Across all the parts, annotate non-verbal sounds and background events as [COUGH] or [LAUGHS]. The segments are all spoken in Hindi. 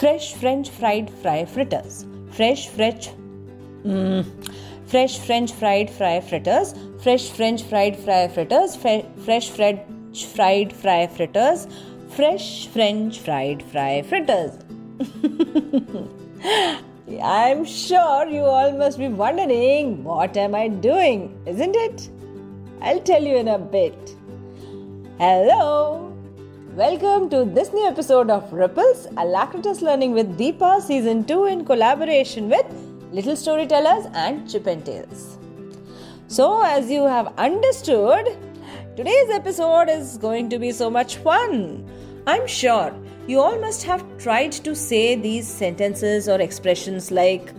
fresh French fried fry fritters, fresh French, mm, fresh French fried fry fritters, fresh French fried fry fritters, fre- fresh French fried fry fritters, fresh French fried fry fritters. [LAUGHS] I'm sure you all must be wondering what am I doing, isn't it? I'll tell you in a bit. Hello! Welcome to this new episode of Ripples, Alacritus Learning with Deepa Season 2 in collaboration with Little Storytellers and Chip and Tales. So, as you have understood, today's episode is going to be so much fun. I'm sure you all must have tried to say these sentences or expressions like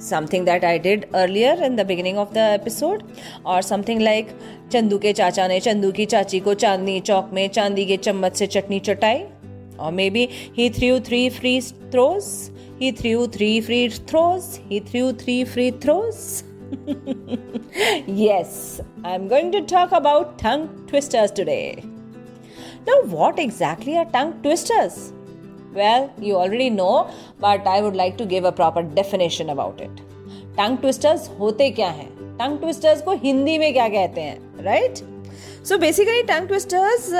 something that I did earlier in the beginning of the episode, or something like Chandu के चाचा ने चंदू की चाची को चांदनी चौक में चांदी के चम्मच से चटनी चटाई or maybe he threw three free throws he threw three free throws he threw three free throws [LAUGHS] yes i'm going to talk about tongue twisters today now what exactly are tongue twisters well you already know but i would like to give a proper definition about it tongue twisters hote kya hain tongue twisters को हिंदी में क्या कहते हैं right so basically tongue twisters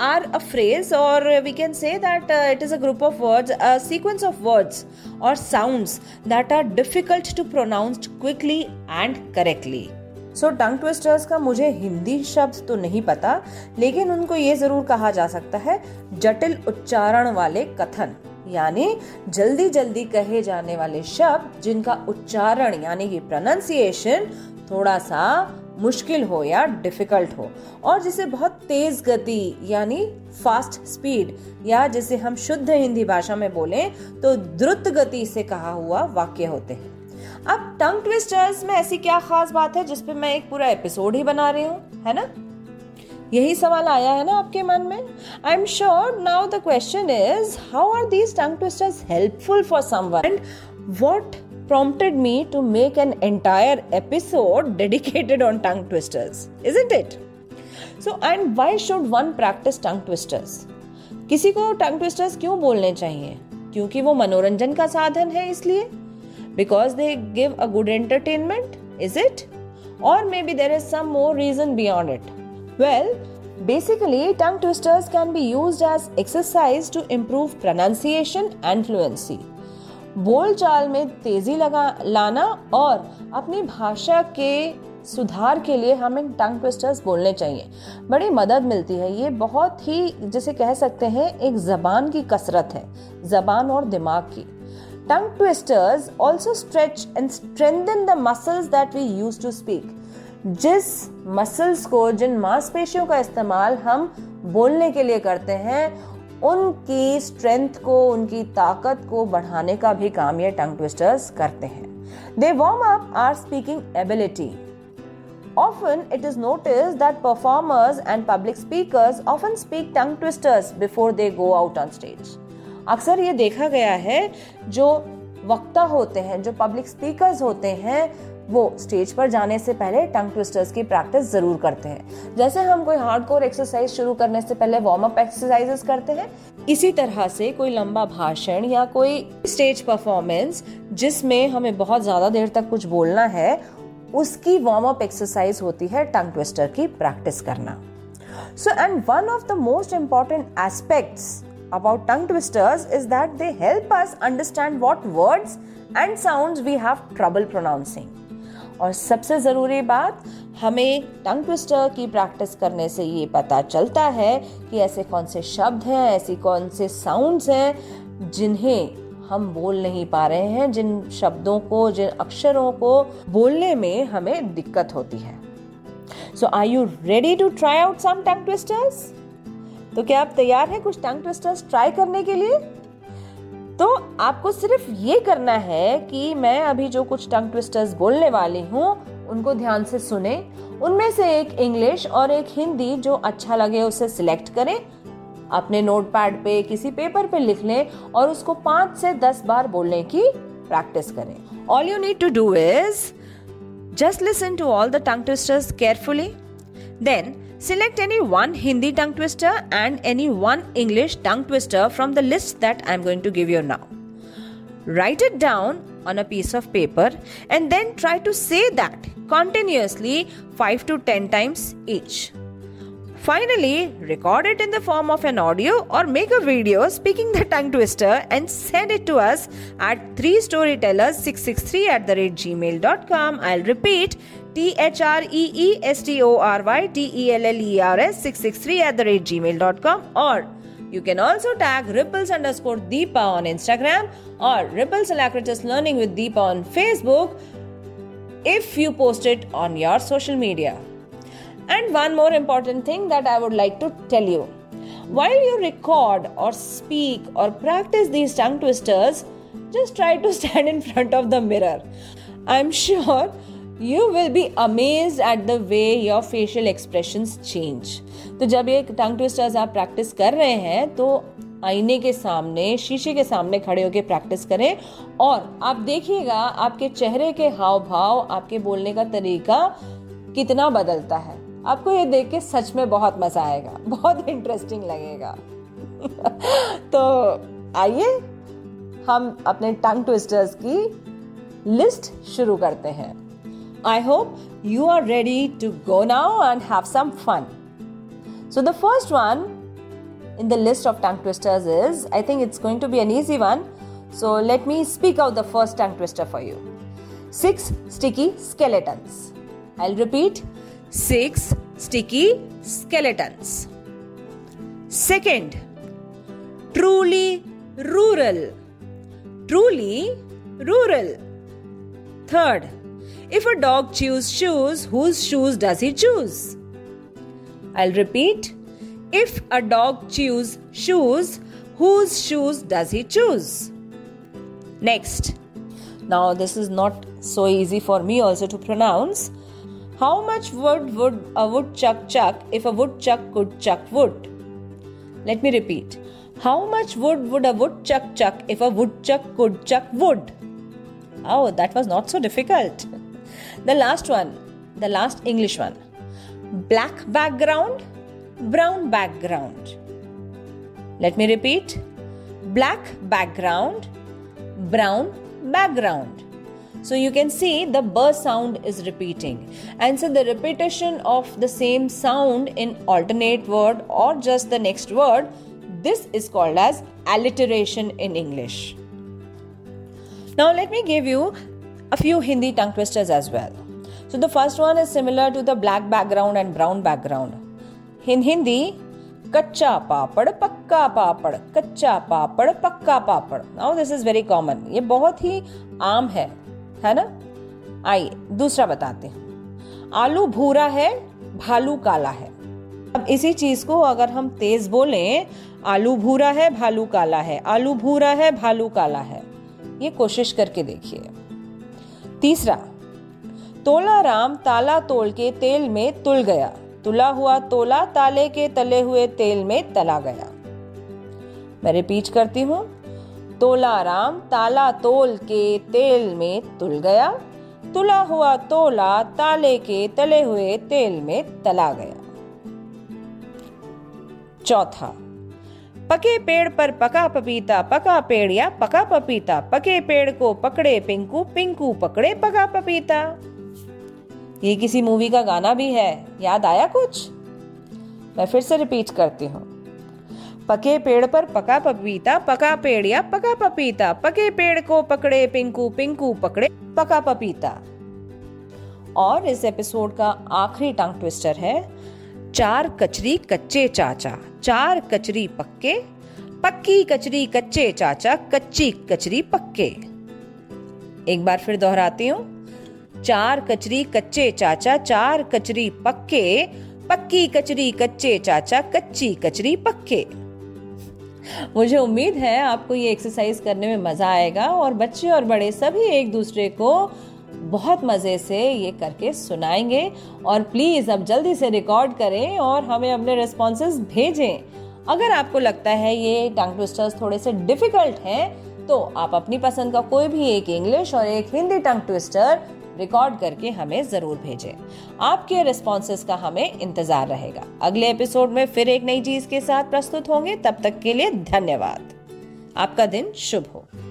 are a phrase और we can say that it is a group of words a sequence of words और sounds that are difficult to pronounced quickly and correctly So tongue twisters का मुझे हिंदी शब्द तो नहीं पता, लेकिन उनको ये ज़रूर कहा जा सकता है, जटिल उच्चारण वाले कथन, यानी जल्दी जल्दी कहे जाने वाले शब्द जिनका उच्चारण, यानी कि प्रोनाउंसिएशन थोड़ा सा मुश्किल हो या डिफ़िकल्ट हो, और जिसे बहुत तेज गति, यानी फास्ट स्पीड या जिसे हम शुद्ध हिंदी भाषा में बोलें तो द्रुत गति से कहा हुआ वाक्य होते हैं। अब टंग ट्विस्टर्स में ऐसी क्या खास बात है जिसपे मैं एक पूरा एपिसोड ही बना रही हूँ? है ना? यही सवाल आया है ना आपके मन में? I am sure now the question is how are these tongue twisters helpful for someone and what prompted me to make an entire episode dedicated on tongue twisters? Isn't it? So, and why should one practice tongue twisters? किसी को टंग ट्विस्टर्स क्यों बोलने चाहिए? क्योंकि वो मनोरंजन का साधन है इसलिए? Because they give a good entertainment is it और maybe there is some reason beyond it Well, basically, tongue twisters can be used as exercise to improve pronunciation and fluency. बोल चाल में तेज़ी लगा लाना और अपनी भाषा के सुधार के लिए हमें टंग ट्विस्टर्स बोलने चाहिए। बड़ी मदद मिलती है। ये बहुत ही जिसे कह सकते हैं एक जबान की कसरत है। जबान और दिमाग की। Tongue twisters also stretch and strengthen the muscles that we use to speak जिस मसल्स को जिन मांसपेशियों का इस्तेमाल हम बोलने के लिए करते हैं उनकी स्ट्रेंथ को उनकी ताकत को बढ़ाने का भी काम ये टंग ट्विस्टर्स करते हैं। They warm up our speaking ability Often, it is noticed that performers and public speakers often speak tongue twisters before they go out on stage. अक्सर ये देखा गया है, जो वक्ता होते हैं, जो पब्लिक स्पीकर्स होते हैं, वो स्टेज पर जाने से पहले टंग ट्विस्टर्स की प्रैक्टिस ज़रूर करते हैं। जैसे हम कोई हार्डकोर एक्सरसाइज शुरू करने से पहले वार्म अप एक्सरसाइजेस करते हैं, इसी तरह से कोई लंबा भाषण या कोई स्टेज परफॉर्मेंस जिसमें हमें बहुत ज़्यादा देर तक कुछ बोलना है, उसकी वार्म अप एक्सरसाइज होती है टंग ट्विस्टर की प्रैक्टिस करना। So and one of the most important aspects about tongue twisters is that they help us understand what words and sounds we have trouble pronouncing. और सबसे ज़रूरी बात, हमें टंग ट्विस्टर की प्रैक्टिस करने से ये पता चलता है कि ऐसे कौन से शब्द हैं, ऐसी कौन से साउंड्स हैं, जिन्हें हम बोल नहीं पा रहे हैं, जिन शब्दों को, जिन अक्षरों को बोलने में हमें दिक्कत होती है so are you ready to try out some tongue twisters तो क्या आप तैयार हैं कुछ टंग ट्विस्टर्स ट्राई करने के लिए? तो आपको सिर्फ़ ये करना है कि मैं अभी जो कुछ टंग ट्विस्टर्स बोलने वाली हूँ, उनको ध्यान से सुने। उनमें से एक इंग्लिश और एक हिंदी जो अच्छा लगे उसे सिलेक्ट करें। अपने नोट पैड पे, किसी पेपर पे लिख लें और उसको पाँच से दस बार बोलने की प्रैक्टिस करें। All you need to do is just listen to all the tongue twisters carefully then Select any one Hindi tongue twister and any one English tongue twister from the list that I'm going to give you now. Write it down on a piece of paper and then try to say that continuously 5 to 10 times each. Finally, record it in the form of an audio or make a video speaking the tongue twister and send it to us at 3storytellers663 at the rate gmail.com. I'll repeat T H R E E S T O R Y T E L L E R S 663 at the rate gmail.com or you can also tag ripples underscore Deepa on Instagram or ripples alacritus learning with Deepa on Facebook if you post it on your social media. And one more important thing that I would like to tell you. While you record or speak or practice these tongue twisters, just try to [LAUGHS] stand in front of the mirror. I'm sure you will be amazed at the way your facial expressions change. तो जब ये टंग ट्विस्टर्स आप प्रैक्टिस कर रहे हैं तो आईने के सामने, शीशे के सामने खड़े होकर प्रैक्टिस करें और आप देखिएगा, आपके चेहरे के हाव भाव आपके बोलने का तरीका कितना बदलता है। आपको ये देख के सच में बहुत मज़ा आएगा, बहुत इंटरेस्टिंग लगेगा। [LAUGHS] तो आइए, हम अपने टंग ट्विस्टर्स की लिस्ट शुरू करते हैं। I hope you are ready to go now and have some fun. So, the first one in the list of tongue twisters is I think it's going to be an easy one. So, let me speak out the first tongue twister for you. Six sticky skeletons. I'll repeat six sticky skeletons. Second, truly rural. Truly rural. Third, if a dog chews shoes, whose shoes does he choose? I'll repeat. If a dog chews shoes, whose shoes does he choose? Next. Now, this is not so easy for me also to pronounce. How much wood would a woodchuck chuck if a woodchuck could chuck wood? Let me repeat. How much wood would a woodchuck chuck if a woodchuck could chuck wood? Oh, that was not so difficult. The last one, the last English one. Black background, brown background. Let me repeat. Black background, brown background. So you can see the b sound is repeating. And so the repetition of the same sound in alternate word or just the next word, this is called as alliteration in English. Now let me give you a few Hindi tongue twisters as well. So the first one is similar to the black background and brown background. In Hindi, कच्चा पापड़ पक्का पापड़ कच्चा पापड़ पक्का papad now this is very common ये बहुत ही आम है है ना? आइए दूसरा बताते हैं। आलू भूरा है भालू काला है। अब इसी चीज़ को अगर हम तेज बोले आलू भूरा है भालू काला है। आलू भूरा है भालू काला है। ये कोशिश करके देखिए। तीसरा तोला राम ताला तोल के तेल में तुल गया। तुला हुआ तोला ताले के तले हुए तेल में तला गया। मैं रिपीट करती हूँ। तोला राम ताला तोल के तेल में तुल गया। तुला हुआ तोला ताले के तले हुए तेल में तला गया। चौथा पके पेड़ पर पका पपीता, पका पेड़ या पका पपीता। पके पेड़ को पकड़े पिंकू पिंकू पकड़े पका पपीता। ये किसी मूवी का गाना भी है, याद आया कुछ? मैं फिर से रिपीट करती हूँ। पके पेड़ पर पका पपीता, पका पेड़ या पका पपीता। पके पेड़ को पकड़े पिंकू पिंकू पकड़े पका पपीता। और इस एपिसोड का आखिरी टंग ट्विस्टर है चार कचरी कच्चे चाचा, चार कचरी पक्के, पक्की कचरी कच्चे चाचा, कच्ची कचरी पक्के। एक बार फिर दोहराती हूँ। चार कचरी कच्चे चाचा, चार कचरी पक्के, पक्की कचरी कच्चे चाचा, कच्ची कचरी पक्के। मुझे उम्मीद है आपको ये एक्सरसाइज करने में मज़ा आएगा और बच्चे और बड़े सभी एक दूसरे को बहुत मज़े से ये करके सुनाएँगे। और प्लीज़ अब जल्दी से रिकॉर्ड करें और हमें अपने रिस्पॉन्सेज भेजें। अगर आपको लगता है ये टंग ट्विस्टर्स थोड़े से डिफ़िकल्ट हैं तो आप अपनी पसंद का कोई भी एक इंग्लिश और एक हिंदी टंग ट्विस्टर रिकॉर्ड करके हमें ज़रूर भेजें। आपके रिस्पॉन्सेस का हमें इंतज़ार रहेगा। अगले एपिसोड में फिर एक नई चीज़ के साथ प्रस्तुत होंगे। तब तक के लिए धन्यवाद। आपका दिन शुभ हो।